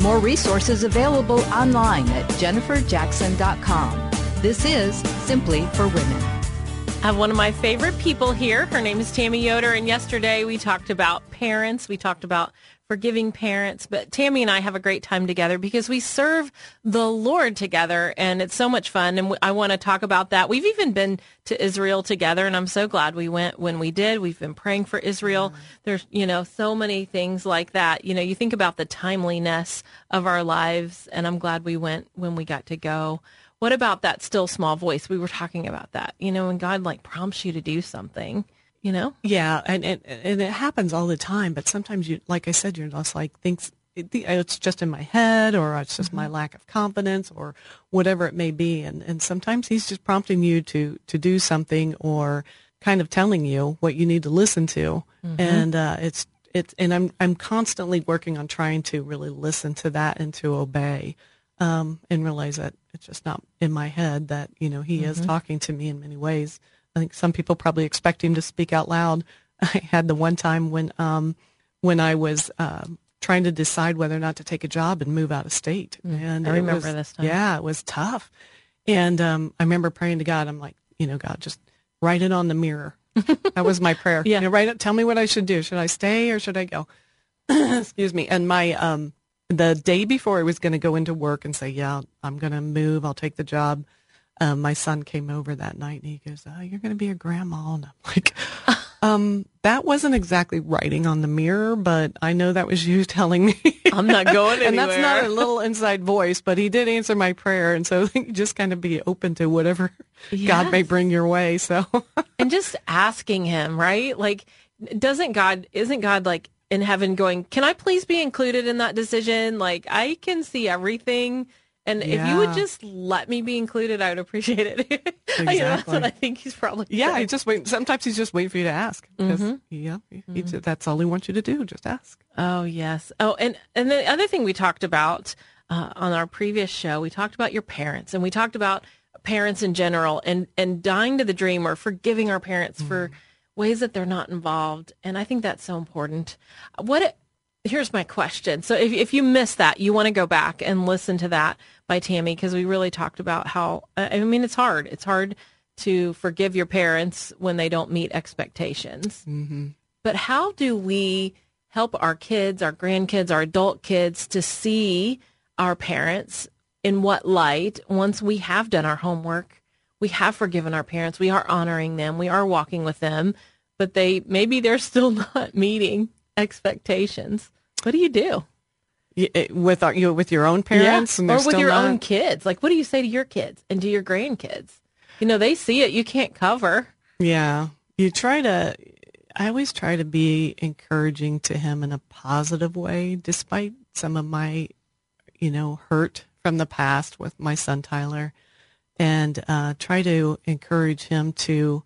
More resources available online at jenniferjackson.com. This is Simply for Women. I have one of my favorite people here. Her name is Tami Yoder, and yesterday we talked about parents. We talked about forgiving parents, but Tami and I have a great time together because we serve the Lord together, and it's so much fun. And I want to talk about that. We've even been to Israel together, and I'm so glad we went when we did. We've been praying for Israel. Mm-hmm. There's, you know, so many things like that. You know, you think about the timeliness of our lives, and I'm glad we went when we got to go. What about that still small voice? We were talking about that. You know, when God like prompts you to do something, you know? Yeah, and, and and it happens all the time. But sometimes you, like I said, you're just like thinks it's just in my head, or it's just mm-hmm. my lack of confidence, or whatever it may be. And and sometimes He's just prompting you to to do something, or kind of telling you what you need to listen to. Mm-hmm. And uh, it's it's and I'm I'm constantly working on trying to really listen to that and to obey um, and realize that it's just not in my head that you know he mm-hmm. is talking to me in many ways. I think some people probably expect him to speak out loud. I had the one time when um, when I was um, trying to decide whether or not to take a job and move out of state, mm, and I remember was, this time. Yeah, it was tough, and um, I remember praying to God. I'm like, you know, God, just write it on the mirror. that was my prayer. Yeah, you know, write it. Tell me what I should do. Should I stay or should I go? Excuse me. And my um, the day before I was going to go into work and say, yeah, I'm going to move. I'll take the job. Um, my son came over that night and he goes, oh, you're going to be a grandma. And I'm like, um, that wasn't exactly writing on the mirror, but I know that was you telling me. I'm not going anywhere. and that's not a little inside voice, but he did answer my prayer. And so just kind of be open to whatever yes. God may bring your way. So, and just asking him, right? Like, doesn't God, isn't God like in heaven going, Can I please be included in that decision? Like, I can see everything. And yeah. if you would just let me be included, I would appreciate it. Exactly. you know, that's what I think he's probably. Yeah, he just wait. Sometimes he's just waiting for you to ask. Mm-hmm. Yeah, he, mm-hmm. that's all he wants you to do. Just ask. Oh yes. Oh, and and the other thing we talked about uh, on our previous show, we talked about your parents, and we talked about parents in general, and and dying to the dream or forgiving our parents mm-hmm. for ways that they're not involved. And I think that's so important. What here's my question. So if if you missed that, you want to go back and listen to that by Tami because we really talked about how I mean it's hard. It's hard to forgive your parents when they don't meet expectations. Mm-hmm. But how do we help our kids, our grandkids, our adult kids to see our parents in what light once we have done our homework we have forgiven our parents. We are honoring them. We are walking with them, but they maybe they're still not meeting expectations. What do you do? Eh, with our, you with your own parents yeah. or with your not... own kids? Like, what do you say to your kids and to your grandkids? You know, they see it. You can't cover. Yeah, you try to. I always try to be encouraging to him in a positive way, despite some of my, you know, hurt from the past with my son Tyler and uh, try to encourage him to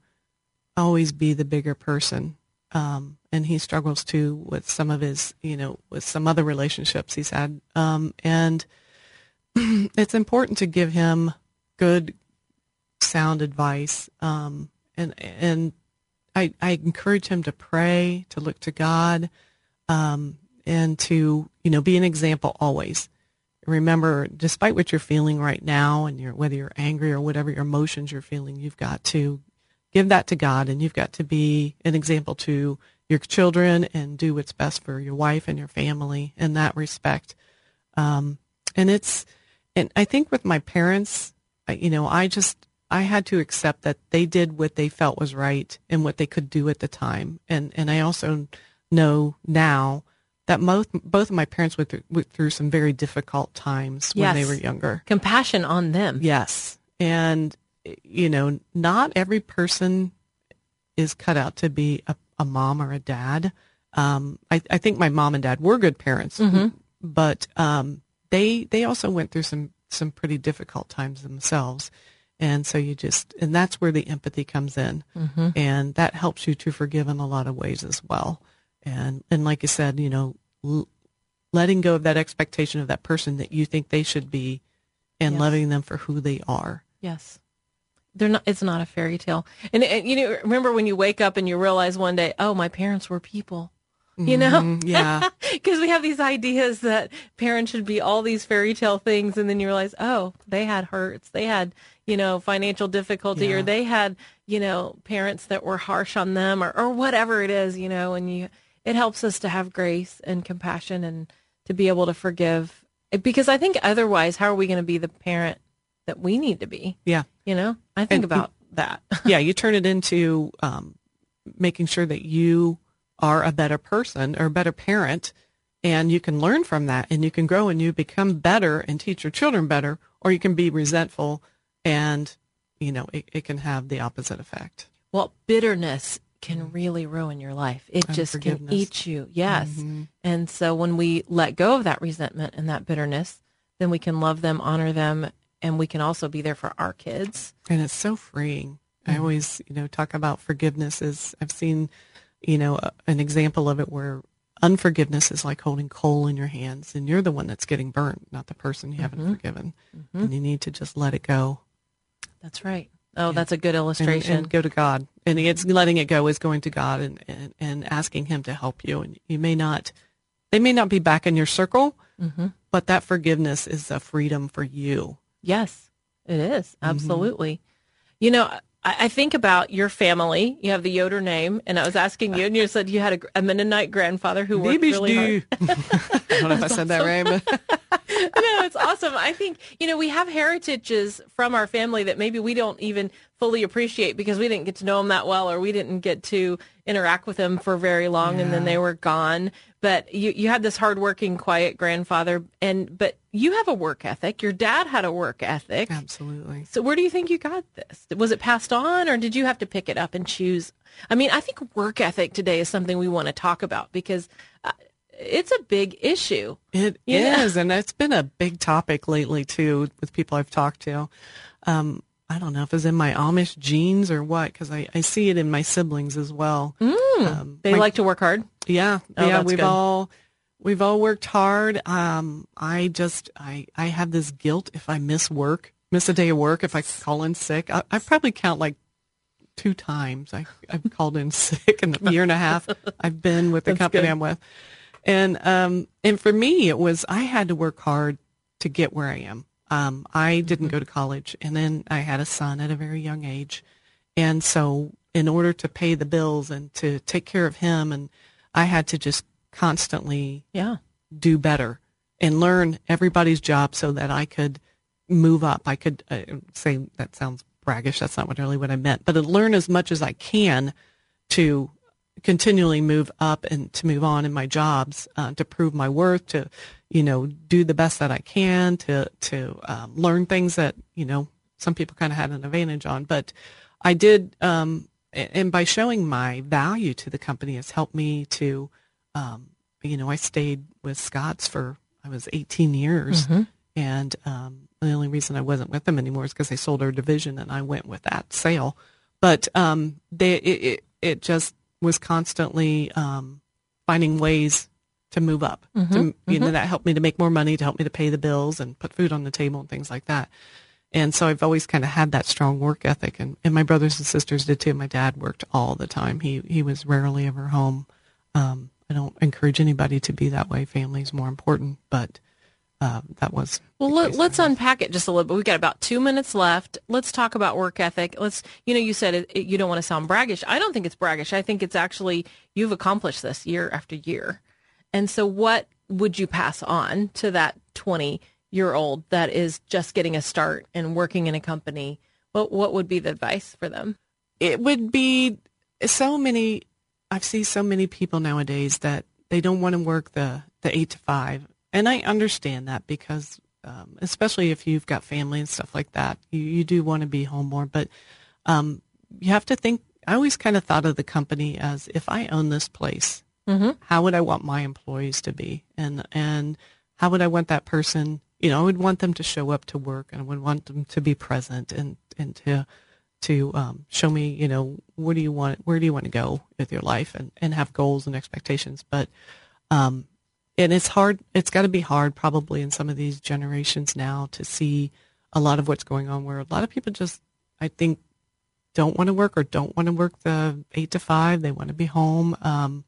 always be the bigger person. Um, and he struggles too with some of his, you know, with some other relationships he's had. Um, and it's important to give him good, sound advice. Um, and and I, I encourage him to pray, to look to God, um, and to you know be an example always remember, despite what you're feeling right now, and you're, whether you're angry or whatever your emotions you're feeling, you've got to give that to God, and you've got to be an example to your children and do what's best for your wife and your family in that respect. Um, and it's, and I think with my parents, you know, I just I had to accept that they did what they felt was right and what they could do at the time, and and I also know now that both both of my parents went through, went through some very difficult times when they were younger. Compassion on them. Yes, and you know, not every person is cut out to be a, a mom or a dad. Um, I, I, think my mom and dad were good parents, mm-hmm. but um, they they also went through some some pretty difficult times themselves. And so you just, and that's where the empathy comes in. Mm-hmm. And that helps you to forgive in a lot of ways as well. And, and like you said, you know, l- letting go of that expectation of that person that you think they should be and Yes. loving them for who they are. Yes. They're not, it's not a fairy tale. And, and, you know, remember when you wake up and you realize one day, oh, my parents were people, you know? Mm, yeah. Because we have these ideas that parents should be all these fairy tale things. And then you realize, oh, they had hurts. They had, you know, financial difficulty or they had, you know, parents that were harsh on them or, or whatever it is, you know, and you, it helps us to have grace and compassion and to be able to forgive. Because I think otherwise, how are we going to be the parent that we need to be? Yeah. You know, I think And- about that. yeah, you turn it into um, making sure that you are a better person or a better parent, and you can learn from that, and you can grow and you become better and teach your children better, or you can be resentful, and you know it, it can have the opposite effect. well, bitterness can really ruin your life. It just can eat you. Yes. And so when we let go of that resentment and that bitterness, then we can love them, honor them, and we can also be there for our kids. and it's so freeing. I mm-hmm. always, you know, talk about forgiveness is I've seen, you know, a, an example of it where unforgiveness is like holding coal in your hands and you're the one that's getting burnt, not the person you haven't mm-hmm. forgiven. Mm-hmm. And you need to just let it go That's right. Oh, that's a good and, illustration. and go to God. And it's letting it go is going to God and, and, and asking him to help you. And you may not, they may not be back in your circle, but that forgiveness is a freedom for you. Yes, it is. Mm-hmm. Absolutely. You know, I, I think about your family. You have the Yoder name, and I was asking you, and you said you had a, a Mennonite grandfather who worked really hard. I don't know if I said that right, but no, it's awesome. I think, you know, we have heritages from our family that maybe we don't even fully appreciate because we didn't get to know them that well or we didn't get to interact with them for very long and then they were gone. But you, you had this hardworking, quiet grandfather and, but you have a work ethic. Your dad had a work ethic. absolutely. So where do you think you got this? Was it passed on or did you have to pick it up and choose? I mean, I think work ethic today is something we want to talk about because uh, it's a big issue. It is, Yeah. is, and it's been a big topic lately too with people I've talked to. Um, I don't know if it's in my Amish genes or what, because I, I see it in my siblings as well. Um, They my- like to work hard. yeah, Oh, yeah. We've good. all we've all worked hard. Um, I just I I have this guilt if I miss work, miss a day of work, if I call in sick. I, I probably count like two times. I I've called in sick in the year and a half I've been with the That's company good. I'm with, and um and for me it was I had to work hard to get where I am. Um, I didn't go to college, and then I had a son at a very young age, and so in order to pay the bills and to take care of him, and I had to just constantly Yeah. do better and learn everybody's job so that I could move up. I could uh, say that sounds braggish. That's not what really what I meant, but to learn as much as I can to continually move up and to move on in my jobs, uh, to prove my worth, to, you know, do the best that I can, to, to um, learn things that, you know, some people kind of had an advantage on. But I did, um, and by showing my value to the company has helped me to, um, you know, I stayed with Scott's for, I was 18 years. And um, the only reason I wasn't with them anymore is because they sold our division and I went with that sale. But um, they, it, it, it just was constantly um, finding ways to move up. To, you know, that helped me to make more money, to help me to pay the bills and put food on the table and things like that. And so I've always kind of had that strong work ethic, and, and my brothers and sisters did too. My dad worked all the time. He he was rarely ever home. Um, I don't encourage anybody to be that way. Family's more important, but uh, that was Well, Let, let's unpack it just a little bit. We've got about two minutes left. Let's talk about work ethic. Let's, you know, you said it, it- you don't want to sound braggish. I don't think it's braggish. I think it's actually you've accomplished this year after year. And so, what would you pass on to that 20 year old that is just getting a start and working in a company? What what would be the advice for them? it would be so many i see so many people nowadays that they don't want to work the the eight to five and i understand that because um, especially if you've got family and stuff like that you, you do want to be home more but um, you have to think i always kind of thought of the company as if i own this place how would i want my employees to be and and how would I want that person? You know, I would want them to show up to work, and I would want them to be present and and to to um, show me, you know, what do you want, where do you want to go with your life, and and have goals and expectations. But um, and it's hard. It's got to be hard, probably, in some of these generations now to see a lot of what's going on. Where a lot of people just, I think, don't want to work or don't want to work the eight to five. They want to be home. Um,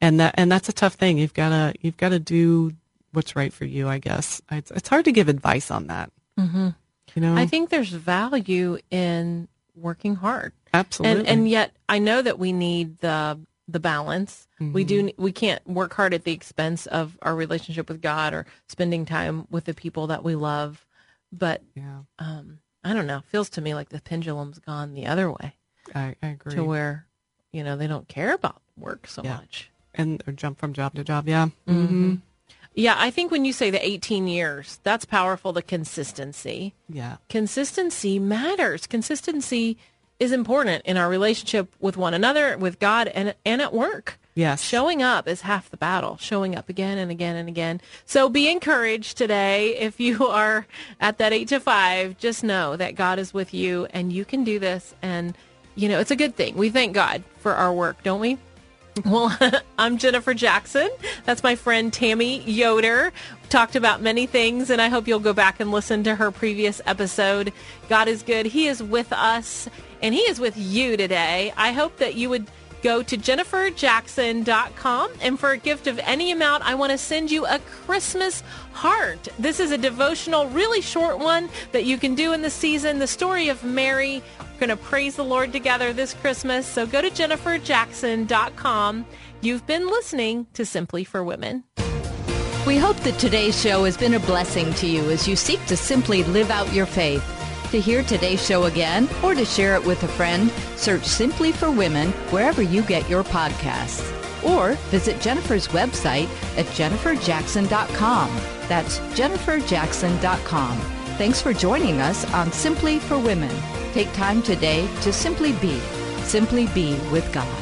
and that and that's a tough thing. You've got to you've got to do what's right for you. I guess it's, it's hard to give advice on that. Mm-hmm. You know, I think there's value in working hard. absolutely. And and yet I know that we need the the balance. We do we can't work hard at the expense of our relationship with God or spending time with the people that we love. But yeah, um I don't know, feels to me like the pendulum's gone the other way I, I agree. to where you know they don't care about work so Yeah. much. and or jump from job to job. Yeah. Mm-hmm. Yeah, I think when you say the 18 years, that's powerful the consistency. Yeah. consistency matters. Consistency is important in our relationship with one another, with God, and and at work. Yes. Showing up is half the battle. Showing up again and again and again. So be encouraged today. If you are at that eight to five, just know that God is with you and you can do this. And, you know, it's a good thing. We thank God for our work, don't we? Well, I'm Jennifer Jackson. That's my friend Tami Yoder. We talked about many things, and I hope you'll go back and listen to her previous episode. God is good. He is with us, and He is with you today. I hope that you would go to jenniferjackson.com, and for a gift of any amount, I want to send you a Christmas heart. This is a devotional, really short one that you can do in the season. The story of Mary. We're going to praise the Lord together this Christmas. So go to jenniferjackson.com. You've been listening to Simply for Women. We hope that today's show has been a blessing to you as you seek to simply live out your faith. To hear today's show again or to share it with a friend, search Simply for Women wherever you get your podcasts. Or visit Jennifer's website at jenniferjackson.com. That's jenniferjackson.com. Thanks for joining us on Simply for Women. Take time today to simply be, simply be with God.